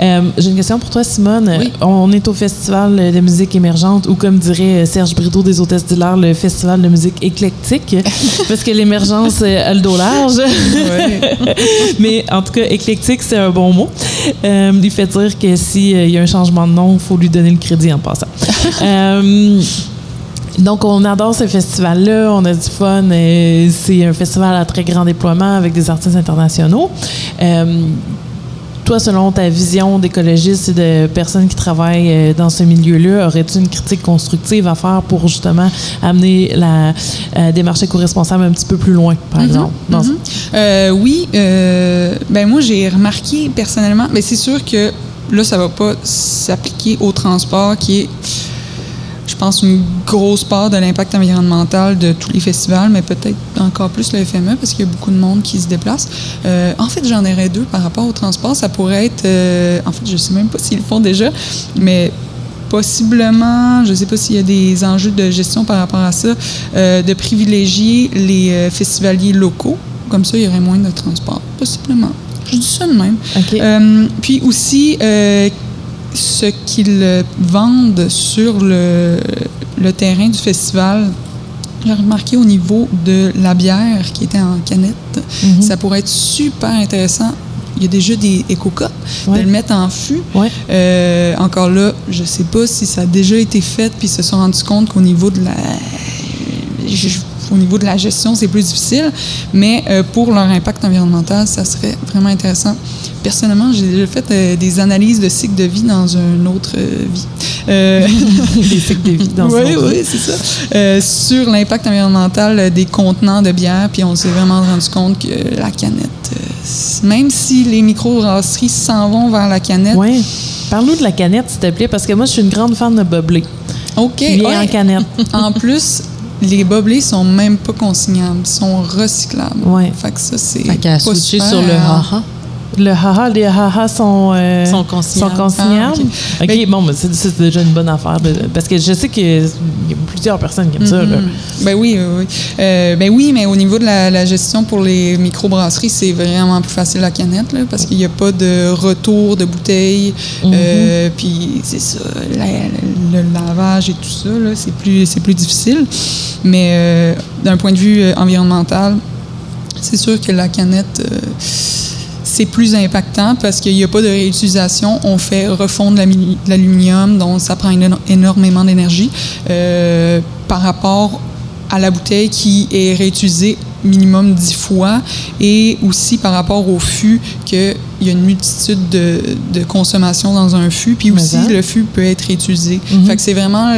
Euh, J'ai une question pour toi, Simone. Oui. On est au Festival de musique émergente ou, comme dirait Serge Brideau des Hôtesses d'Hilaire, le Festival de musique éclectique, parce que l'émergence euh, a le dos large. Mais en tout cas, éclectique, c'est un bon mot. Euh, il fait dire que s'il y a un changement de nom, il faut lui donner le crédit en passant. Donc, on adore ce festival-là, on a du fun. c'est un festival à très grand déploiement avec des artistes internationaux. Euh, toi, selon ta vision d'écologiste et de personnes qui travaillent euh, dans ce milieu-là, aurais-tu une critique constructive à faire pour justement amener la euh, démarche éco-responsable un petit peu plus loin, par exemple? dans- Euh, oui, ben moi j'ai remarqué personnellement, mais c'est sûr que là ça va pas s'appliquer au transport qui est, je pense, une grosse part de l'impact environnemental de tous les festivals, mais peut-être encore plus le FME parce qu'il y a beaucoup de monde qui se déplace. Euh, en fait, j'en aurais deux par rapport au transport. Ça pourrait être, euh, en fait, je sais même pas s'ils le font déjà, mais possiblement, je ne sais pas s'il y a des enjeux de gestion par rapport à ça, euh, de privilégier les festivaliers locaux. Comme ça, il y aurait moins de transport, possiblement. Je dis ça de même. OK. Euh, puis aussi, ce qu'ils vendent sur le, le terrain du festival, j'ai remarqué au niveau de la bière qui était en canette, Mhm. ça pourrait être super intéressant. Il y a déjà des éco-cups, Ouais. de le mettre en fût. Ouais. Euh, encore là, je sais pas si ça a déjà été fait, puis ils se sont rendus compte qu'au niveau de la je- au niveau de la gestion, c'est plus difficile, mais euh, pour leur impact environnemental, ça serait vraiment intéressant. Personnellement, j'ai déjà fait euh, des analyses de cycle de vie dans une autre euh, vie. Des cycles de vie dans oui, oui, c'est ça. Sur l'impact environnemental des contenants de bière, puis on s'est vraiment rendu compte que la canette, même si les microbrasseries s'en vont vers la canette, Ouais. Parle-nous de la canette, s'il te plaît, parce que moi, je suis une grande fan de bubbly. OK. Vient ouais. en canette. en plus, les boblés sont même pas consignables, ils sont recyclables. Ouais. Fait que ça, c'est. Fait qu'à sur le haha. Le haha, les haha sont, euh, Sont consignables. sont consignables. Ah, OK, Mais- bon, ben, c'est déjà une bonne affaire. parce que je sais qu'il y a plusieurs personnes qui aiment ça. là. Mhm. Ben oui, oui, oui. Euh, ben oui, mais au niveau de la, la gestion pour les microbrasseries, c'est vraiment plus facile la canette, là, parce qu'il n'y a pas de retour de bouteilles. Euh, puis c'est ça, la- le lavage et tout ça, c'est plus, c'est plus difficile. Mais euh, d'un point de vue environnemental, c'est sûr que la canette, c'est plus impactant parce qu'il n'y a pas de réutilisation. On fait refondre l'aluminium, donc ça prend éno- énormément d'énergie euh, par rapport à la bouteille qui est réutilisée minimum 10 fois et aussi par rapport au fût qu'il y a une multitude de, de consommation dans un fût puis aussi ça. le fût peut être réutilisé. Fait que c'est vraiment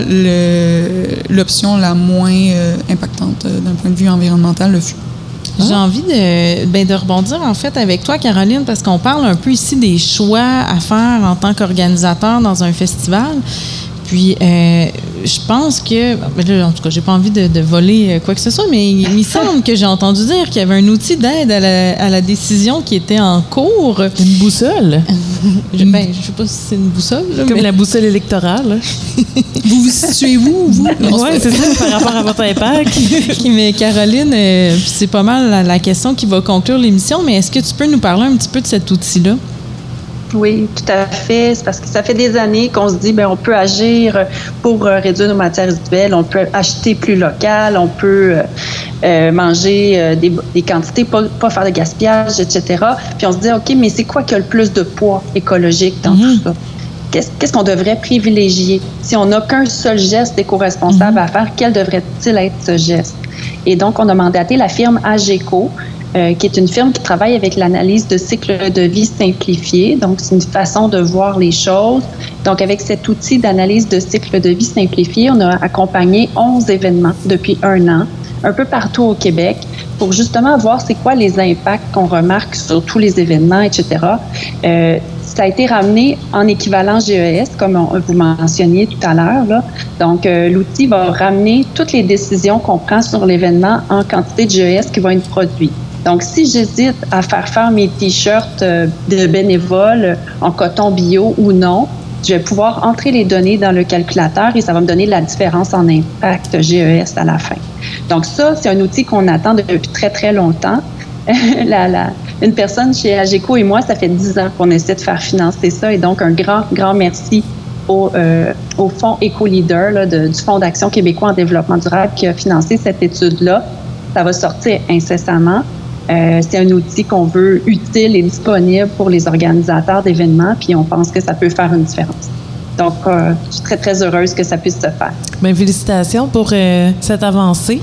l'option la moins euh, impactante euh, d'un point de vue environnemental, le fût. J'ai envie de, ben, rebondir en fait avec toi, Caroline, parce qu'on parle un peu ici des choix à faire en tant qu'organisateur dans un festival. Puis, euh, je pense que, ben là, en tout cas, j'ai pas envie de, de voler euh, quoi que ce soit, mais il, me semble que j'ai entendu dire qu'il y avait un outil d'aide à la, à la décision qui était en cours. Une boussole, Je, ben, je sais pas si c'est une boussole, là, comme mais- la boussole électorale. Vous vous situez où, vous? Oui, c'est ça, par rapport à votre impact. Mais Caroline, euh, c'est pas mal la, la question qui va conclure l'émission, mais est-ce que tu peux nous parler un petit peu de cet outil-là? Oui, tout à fait. C'est parce que ça fait des années qu'on se dit, ben on peut agir pour euh, réduire nos matières résiduelles, on peut acheter plus local, on peut euh, euh, manger des, des quantités, pas, pas faire de gaspillage, etc. Puis on se dit, OK, mais c'est quoi qui a le plus de poids écologique dans tout ça? Qu'est-ce qu'est-ce qu'on devrait privilégier? Si on n'a qu'un seul geste éco-responsable à faire, quel devrait-il être ce geste? Et donc, on a mandaté la firme AGECO, euh, qui est une firme qui travaille avec l'analyse de cycle de vie simplifié. Donc, c'est une façon de voir les choses. Donc, avec cet outil d'analyse de cycle de vie simplifié, on a accompagné 11 événements depuis un an, un peu partout au Québec, pour justement voir c'est quoi les impacts qu'on remarque sur tous les événements, etc. Euh, ça a été ramené en équivalent GES, comme on- vous mentionniez tout à l'heure. Donc, euh, l'outil va ramener toutes les décisions qu'on prend sur l'événement en quantité de GES qui vont être produits. Donc, si j'hésite à faire faire mes t-shirts euh, de bénévoles en coton bio ou non, je vais pouvoir entrer les données dans le calculateur et ça va me donner la différence en impact GES à la fin. Donc, ça, c'est un outil qu'on attend depuis très, très longtemps. la, une personne chez Ageco et moi, ça fait 10 ans qu'on essaie de faire financer ça. Et donc, un grand, grand merci au, euh, au Fonds de- du Fonds d'action québécois en développement durable qui a financé cette étude-là. Ça va sortir incessamment. Euh, c'est un outil qu'on veut utile et disponible pour les organisateurs d'événements, puis on pense que ça peut faire une différence. Donc, euh, je suis très, très heureuse que ça puisse se faire. Bien, félicitations pour euh, cette avancée.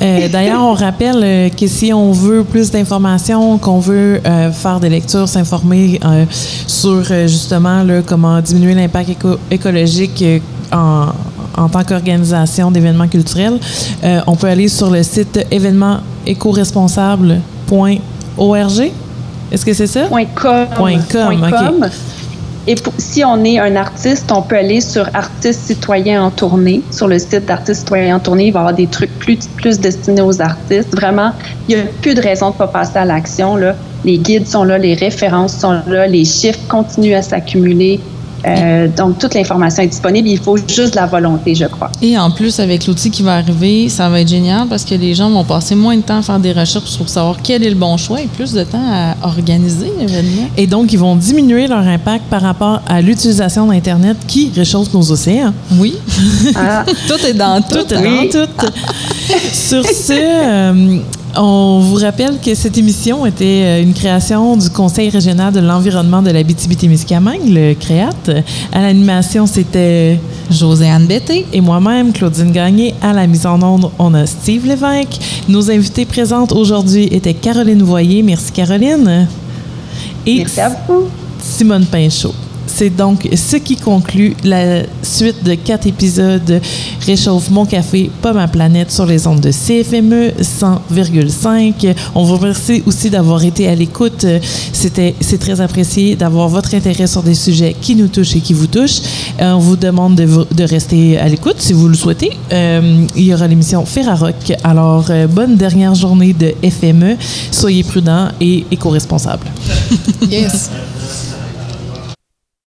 D'ailleurs, on rappelle que si on veut plus d'informations, qu'on veut faire des lectures, s'informer sur justement là, comment diminuer l'impact éco- écologique en, en tant qu'organisation d'événements culturels, on peut aller sur le site événementécoresponsable.org. Est-ce que c'est ça? Point .com. Point com, Point OK. com. Et pour- si on est un artiste, on peut aller sur Artistes citoyens en tournée. Sur le site d'Artistes citoyens en tournée, il va y avoir des trucs plus, plus destinés aux artistes. Vraiment, il n'y a plus de raison de ne pas passer à l'action. là. Les guides sont là, les références sont là, les chiffres continuent à s'accumuler. Euh, donc, toute l'information est disponible. Il faut juste la volonté, je crois. Et en plus, avec l'outil qui va arriver, ça va être génial parce que les gens vont passer moins de temps à faire des recherches pour savoir quel est le bon choix et plus de temps à organiser l'événement. Et donc, ils vont diminuer leur impact par rapport à l'utilisation d'Internet qui réchauffe nos océans. Oui. Ah, tout est dans tout. Tout est dans tout. Sur ce, euh, on vous rappelle que cette émission était euh, une création du Conseil régional de l'environnement de la BTB-Témiscamingue, le CREAT. À l'animation, c'était Josiane Betté. et moi-même, Claudine Gagné. À la mise en onde, on a Steve Lévesque. Nos invités présentes aujourd'hui étaient Caroline Voyer. Merci, Caroline. Et merci à vous. Simone Pinchot. C'est donc ce qui conclut la suite de quatre épisodes Réchauffe mon café, pas ma planète sur les ondes de CFME 100,5. On vous remercie aussi d'avoir été à l'écoute. C'était, c'est très apprécié d'avoir votre intérêt sur des sujets qui nous touchent et qui vous touchent. Euh, on vous demande de, rester à l'écoute si vous le souhaitez. Euh, il y aura l'émission Ferrarock. Alors, euh, bonne dernière journée de FME. Soyez prudents et éco-responsables. Yes.